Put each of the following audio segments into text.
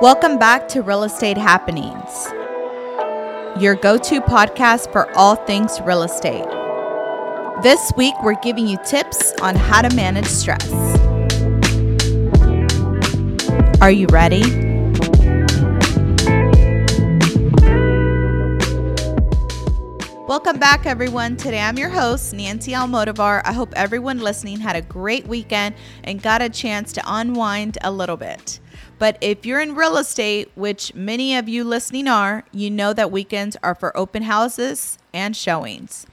Welcome back to Real Estate Happenings, your go to podcast for all things real estate. This week, we're giving you tips on how to manage stress. Are you ready? Welcome back, everyone. Today I'm your host, Nancy Almodovar. I hope everyone listening had a great weekend and got a chance to unwind a little bit. But if you're in real estate, which many of you listening are, you know that weekends are for open houses and showings.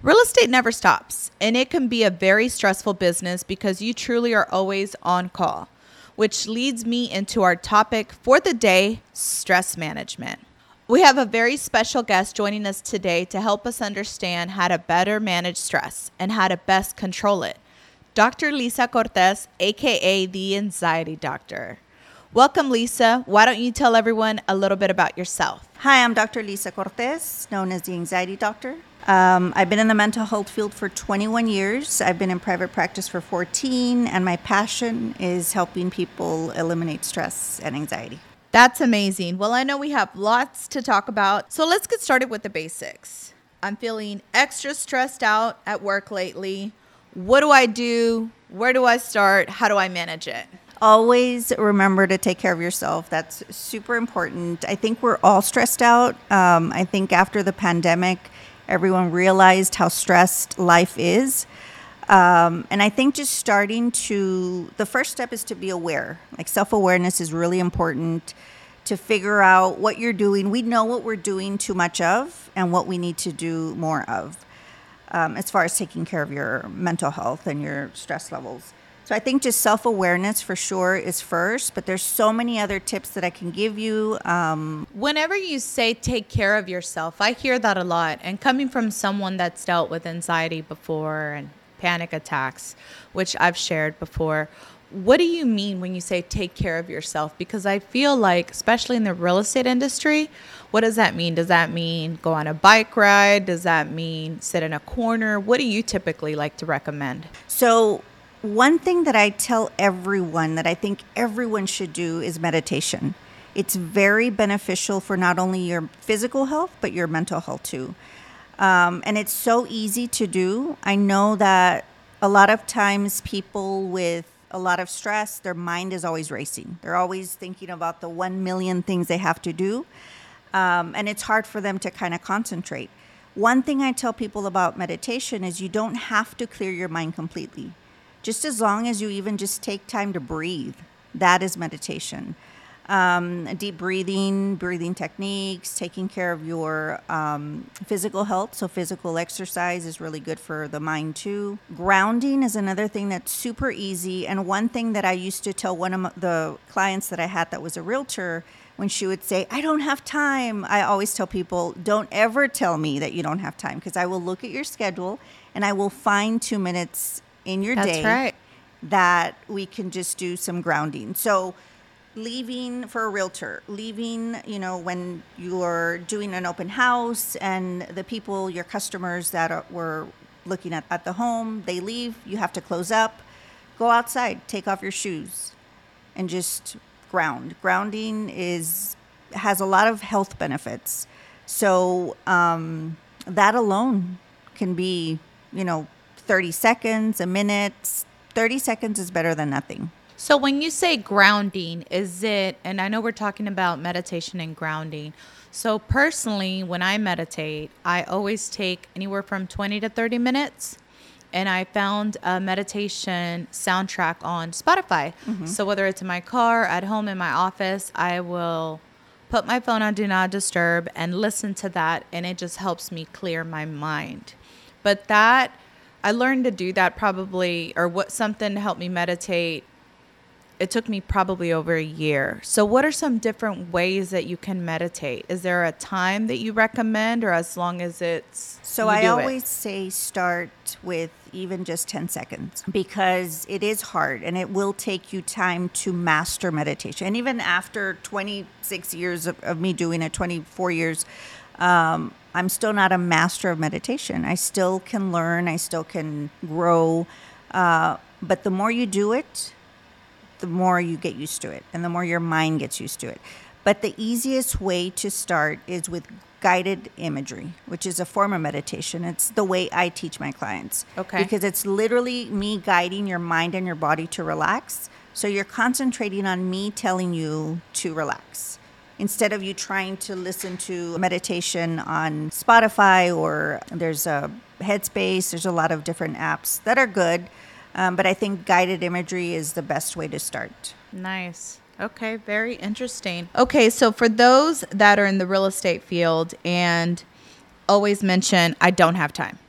Real estate never stops, and it can be a very stressful business because you truly are always on call, which leads me into our topic for the day stress management. We have a very special guest joining us today to help us understand how to better manage stress and how to best control it. Dr. Lisa Cortez, aka the Anxiety Doctor. Welcome, Lisa. Why don't you tell everyone a little bit about yourself? Hi, I'm Dr. Lisa Cortez, known as the Anxiety Doctor. Um, I've been in the mental health field for 21 years. I've been in private practice for 14, and my passion is helping people eliminate stress and anxiety. That's amazing. Well, I know we have lots to talk about. So let's get started with the basics. I'm feeling extra stressed out at work lately. What do I do? Where do I start? How do I manage it? Always remember to take care of yourself. That's super important. I think we're all stressed out. Um, I think after the pandemic, everyone realized how stressed life is. Um, and I think just starting to, the first step is to be aware. Like self awareness is really important to figure out what you're doing. We know what we're doing too much of and what we need to do more of um, as far as taking care of your mental health and your stress levels. So I think just self awareness for sure is first, but there's so many other tips that I can give you. Um, Whenever you say take care of yourself, I hear that a lot. And coming from someone that's dealt with anxiety before and panic attacks, which I've shared before. What do you mean when you say take care of yourself? Because I feel like, especially in the real estate industry, what does that mean? Does that mean go on a bike ride? Does that mean sit in a corner? What do you typically like to recommend? So, one thing that I tell everyone that I think everyone should do is meditation. It's very beneficial for not only your physical health, but your mental health too. Um, and it's so easy to do. I know that a lot of times people with a lot of stress, their mind is always racing. They're always thinking about the one million things they have to do. Um, and it's hard for them to kind of concentrate. One thing I tell people about meditation is you don't have to clear your mind completely. Just as long as you even just take time to breathe, that is meditation um, deep breathing, breathing techniques, taking care of your um, physical health. So, physical exercise is really good for the mind too. Grounding is another thing that's super easy. And one thing that I used to tell one of the clients that I had that was a realtor when she would say, I don't have time, I always tell people, don't ever tell me that you don't have time because I will look at your schedule and I will find two minutes in your That's day right. that we can just do some grounding. So, leaving for a realtor, leaving, you know, when you're doing an open house and the people, your customers that are, were looking at, at the home, they leave, you have to close up, go outside, take off your shoes, and just ground. Grounding is has a lot of health benefits. So um, that alone can be, you know, 30 seconds, a minute. 30 seconds is better than nothing. So when you say grounding, is it, and I know we're talking about meditation and grounding. So personally, when I meditate, I always take anywhere from 20 to 30 minutes. And I found a meditation soundtrack on Spotify. Mm-hmm. So whether it's in my car, at home, in my office, I will put my phone on Do Not Disturb and listen to that. And it just helps me clear my mind. But that, I learned to do that probably, or what something to help me meditate it took me probably over a year. So, what are some different ways that you can meditate? Is there a time that you recommend, or as long as it's so? I always it? say start with even just 10 seconds because it is hard and it will take you time to master meditation. And even after 26 years of, of me doing it, 24 years, um, I'm still not a master of meditation. I still can learn, I still can grow. Uh, but the more you do it, the more you get used to it and the more your mind gets used to it. But the easiest way to start is with guided imagery, which is a form of meditation. It's the way I teach my clients. Okay. Because it's literally me guiding your mind and your body to relax. So you're concentrating on me telling you to relax instead of you trying to listen to meditation on Spotify or there's a Headspace. There's a lot of different apps that are good. Um, but I think guided imagery is the best way to start. Nice. Okay, very interesting. Okay, so for those that are in the real estate field and always mention, I don't have time.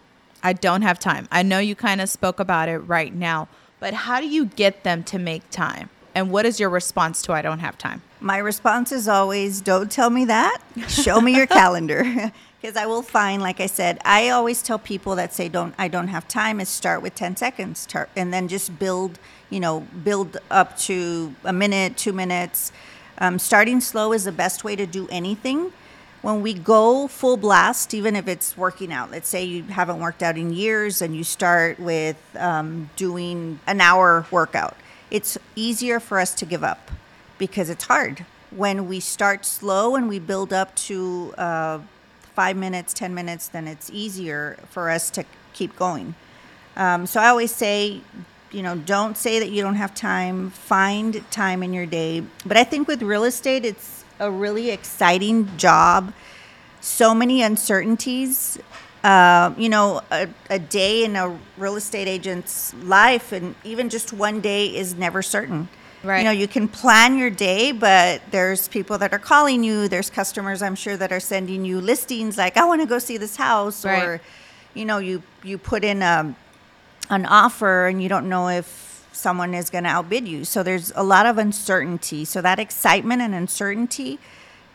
I don't have time. I know you kind of spoke about it right now, but how do you get them to make time? And what is your response to I don't have time? My response is always don't tell me that. Show me your calendar. Because I will find, like I said, I always tell people that say don't I don't have time is start with 10 seconds and then just build, you know, build up to a minute, two minutes. Um, starting slow is the best way to do anything. When we go full blast, even if it's working out, let's say you haven't worked out in years and you start with um, doing an hour workout, it's easier for us to give up because it's hard. When we start slow and we build up to uh, five minutes, 10 minutes, then it's easier for us to keep going. Um, so I always say, you know, don't say that you don't have time, find time in your day. But I think with real estate, it's a really exciting job. So many uncertainties. Uh, you know, a, a day in a real estate agent's life, and even just one day is never certain. Right. You know, you can plan your day, but there's people that are calling you. There's customers, I'm sure, that are sending you listings like, "I want to go see this house," Right. or, you know, you you put in a an offer and you don't know if someone is going to outbid you. So there's a lot of uncertainty. So that excitement and uncertainty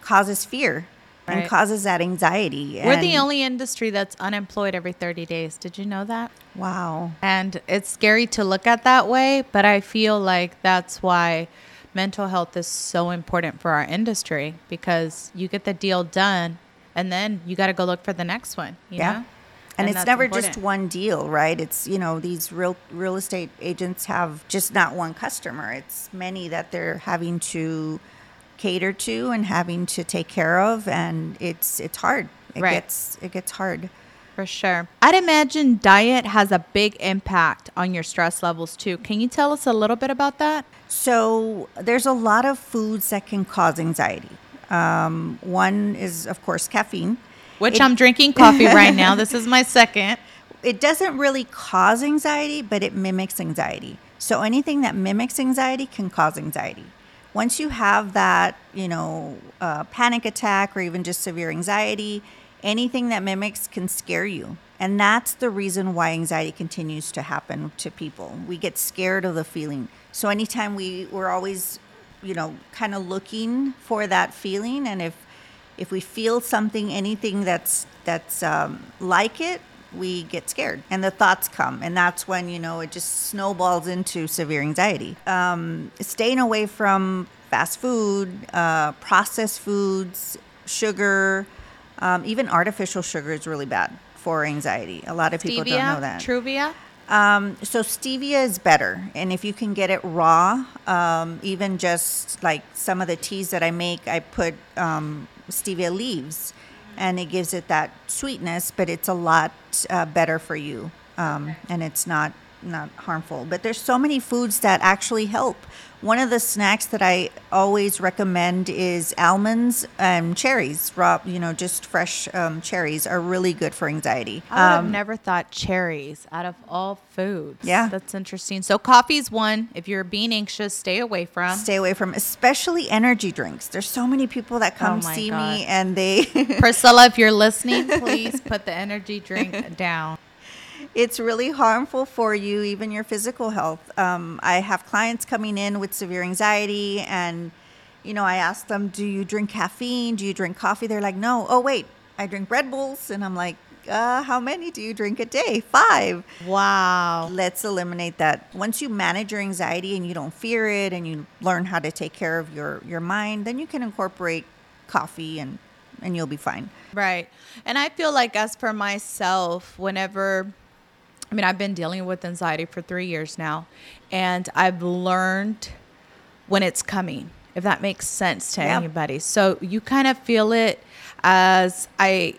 causes fear Right. and causes that anxiety. We're the only industry that's unemployed every 30 days. Did you know that? wow. And it's scary to look at that way, but I feel like that's why mental health is so important for our industry because you get the deal done and then you got to go look for the next one. You Yeah. Know? And, it's never important. just one deal, right? It's you know these real real estate agents have just not one customer. It's many that they're having to cater to and having to take care of, and it's it's hard. It Right. gets it gets hard. For sure. I'd imagine diet has a big impact on your stress levels too. Can you tell us a little bit about that? So there's a lot of foods that can cause anxiety. Um, one is of course caffeine. Which It- I'm drinking coffee right now. This is my second. it doesn't really cause anxiety, but it mimics anxiety. So anything that mimics anxiety can cause anxiety. Once you have that, you know, uh, panic attack or even just severe anxiety, anything that mimics can scare you. And that's the reason why anxiety continues to happen to people. We get scared of the feeling. So anytime we, we're always, you know, kind of looking for that feeling. And if if we feel something, anything that's that's um, like it, we get scared, and the thoughts come, and that's when you know it just snowballs into severe anxiety. Um, staying away from fast food, uh, processed foods, sugar, um, even artificial sugar is really bad for anxiety. A lot of people don't know that. Truvia. Um, so stevia is better, and if you can get it raw, um, even just like some of the teas that I make, I put um, stevia leaves, and it gives it that sweetness, but it's a lot uh, better for you, um, and it's not not harmful. But there's so many foods that actually help. One of the snacks that I always recommend is almonds and cherries. Raw, you know, just fresh um, cherries are really good for anxiety. I would have Um, never thought cherries out of all foods. Yeah. That's interesting. So coffee's one. If you're being anxious, stay away from. stay away from especially energy drinks there's so many people that come Oh see God. me and they Priscilla, if you're listening, please put the energy drink down. It's really harmful for you even your physical health. Um, i have clients coming in with severe anxiety and you know i ask them do you drink caffeine? Do you drink coffee? They're like no. Oh wait i drink red bulls. And i'm like uh, how many do you drink a day? Five. Wow. let's eliminate that. Once you manage your anxiety and you don't fear it and you learn how to take care of your your mind then you can incorporate coffee and and you'll be fine. Right. And I feel like, as for myself, whenever, I mean, I've been dealing with anxiety for three years now, and I've learned when it's coming, if that makes sense to anybody. So you kind of feel it as I,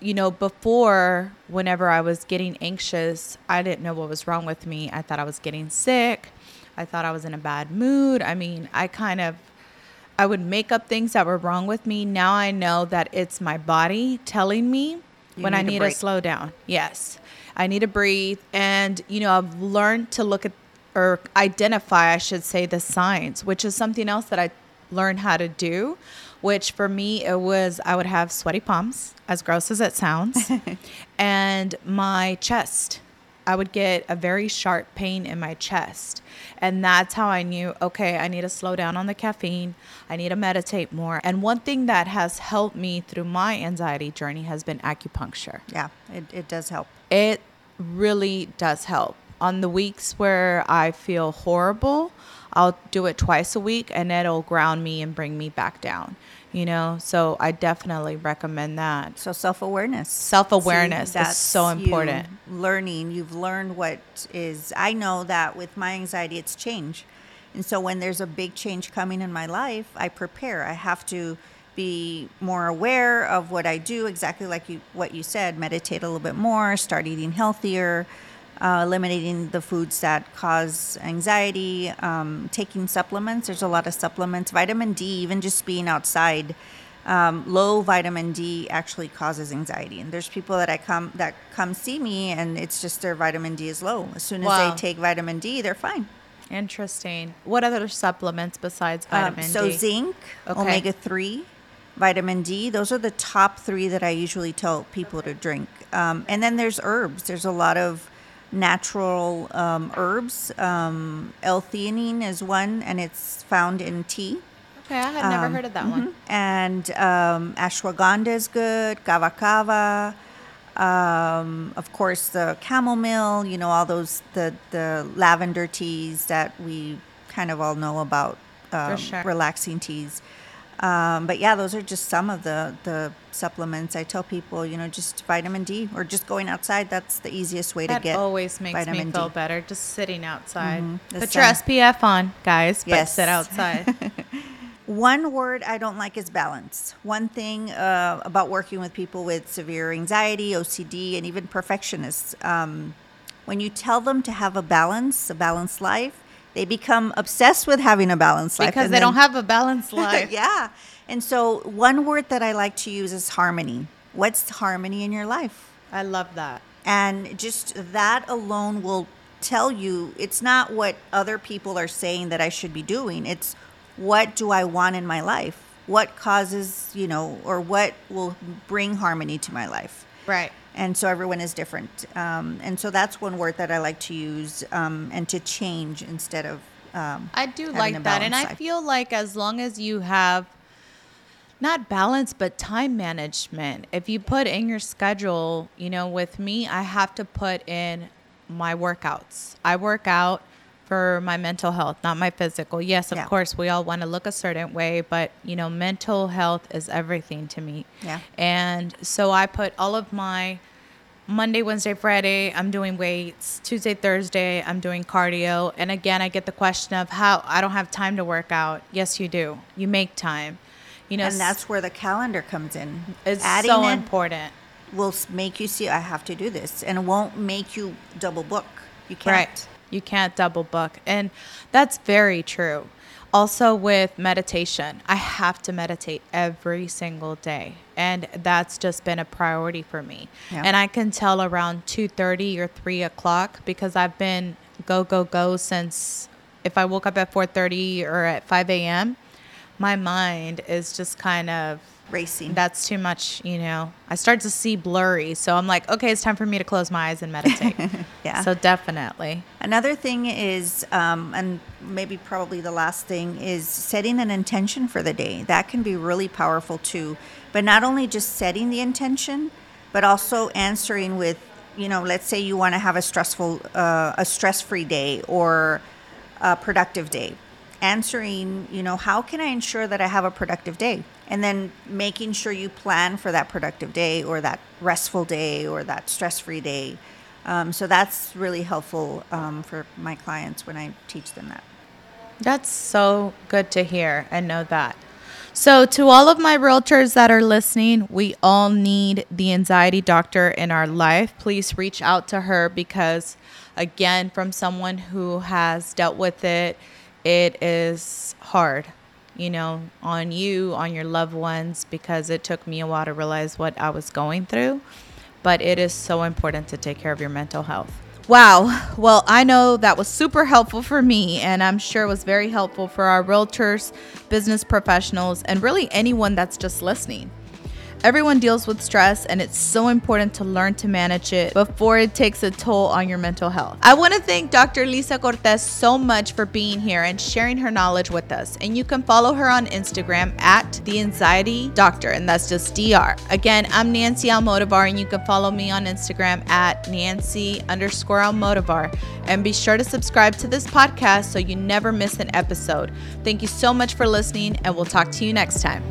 you know, before, whenever I was getting anxious, I didn't know what was wrong with me. I thought I was getting sick. I thought I was in a bad mood. I mean, I kind of I would make up things that were wrong with me. Now I know that it's my body telling me You when I need to need to slow down. Yes. I need to breathe. And, you know, I've learned to look at or identify, I should say, the signs, which is something else that I learned how to do. Which for me, it was I would have sweaty palms, as gross as it sounds, and my chest. I would get a very sharp pain in my chest. And that's how I knew, okay, I need to slow down on the caffeine. I need to meditate more. And one thing that has helped me through my anxiety journey has been acupuncture. Yeah, it, it does help. It really does help. On the weeks where I feel horrible, I'll do it twice a week and it'll ground me and bring me back down. You know, so I definitely recommend that. So self awareness. Self-awareness is so important. learning, you've learned what is. I know that with my anxiety, it's change, and so when there's a big change coming in my life, I prepare. I have to be more aware of what I do. Exactly like you, what you said. Meditate a little bit more. Start eating healthier. Uh, eliminating the foods that cause anxiety, um, taking supplements. There's a lot of supplements. Vitamin D, even just being outside, um, low vitamin D actually causes anxiety. And there's people that I come that come see me, and it's just their vitamin D is low. As soon as Wow. they take vitamin D, they're fine. Interesting. What other supplements besides Um, vitamin so D? So zinc, Okay. omega three, vitamin D. Those are the top three that I usually tell people to drink. Um, and then there's herbs. There's a lot of natural um, herbs. Um, L-theanine is one, and it's found in tea. Okay, I had never Um, heard of that one. And um, ashwagandha is good. Kava kava. Um, of course, the chamomile. You know all those the the lavender teas that we kind of all know about. Sure. Relaxing teas. Um, but yeah, those are just some of the the supplements. I tell people, you know, just vitamin D or just going outside. That's the easiest way That to get. always makes me feel D. better. Just sitting outside. The Put your. SPF on, guys. But Yes. sit outside. One word I don't like is balance. One thing uh, about working with people with severe anxiety, OCD, and even perfectionists, um, when you tell them to have a balance, a balanced life, they become obsessed with having a balanced life. because they then- don't have a balanced life. yeah. And so, one word that I like to use is harmony. What's harmony in your life? I love that. And just that alone will tell you it's not what other people are saying that I should be doing. It's what do I want in my life? What causes, you know, or what will bring harmony to my life? Right. And so everyone is different. Um, and so that's one word that I like to use um, and to change instead of. Um, I do like that. And balanced I feel like as long as you have not balance, but time management, if you put in your schedule, you know, with me, I have to put in my workouts. I work out for my mental health, not my physical. Yes, of Yeah. course, we all want to look a certain way, but, you know, mental health is everything to me. Yeah. And so I put all of my Monday, Wednesday, Friday, I'm doing weights. Tuesday, Thursday, I'm doing cardio. And again, I get the question of how I don't have time to work out. Yes, you do. You make time. You know, and that's where the calendar comes in. it's Adding so it important. will make you see I have to do this, and it won't make you double book. You can't. Right. You can't double book. And that's very true. Also with meditation, I have to meditate every single day. And that's just been a priority for me. Yeah. And I can tell around 2.30 or 3 o'clock because I've been go, go, go since if I woke up at 4.30 or at 5 a.m., my mind is just kind of Racing. that's too much, you know. I start to see blurry. So I'm like, okay, it's time for me to close my eyes and meditate. Yeah. So definitely. Another thing is, um, and maybe probably the last thing, is setting an intention for the day. That can be really powerful too. But not only just setting the intention, but also answering with, you know, let's say you want to have a stressful, uh, a stress-free day or a productive day. Answering, you know, how can I ensure that I have a productive day? And then making sure you plan for that productive day or that restful day or that stress-free day. Um, so that's really helpful um, for my clients when I teach them that. That's so good to hear and know that. So, to all of my realtors that are listening, we all need the anxiety doctor in our life. Please reach out to her because, again, from someone who has dealt with it, it is hard, you know, on you, on your loved ones, because it took me a while to realize what I was going through. But it is so important to take care of your mental health. Wow. Well, I know that was super helpful for me, and I'm sure it was very helpful for our realtors, business professionals, and really anyone that's just listening. Everyone deals with stress, and it's so important to learn to manage it before it takes a toll on your mental health. I want to thank Dr. Lisa Cortez so much for being here and sharing her knowledge with us. And you can follow her on Instagram at the Anxiety Doctor, and that's just DR. Again, I'm Nancy Almodovar, and you can follow me on Instagram at Nancy underscore Almodovar. And be sure to subscribe to this podcast so you never miss an episode. Thank you so much for listening, and we'll talk to you next time.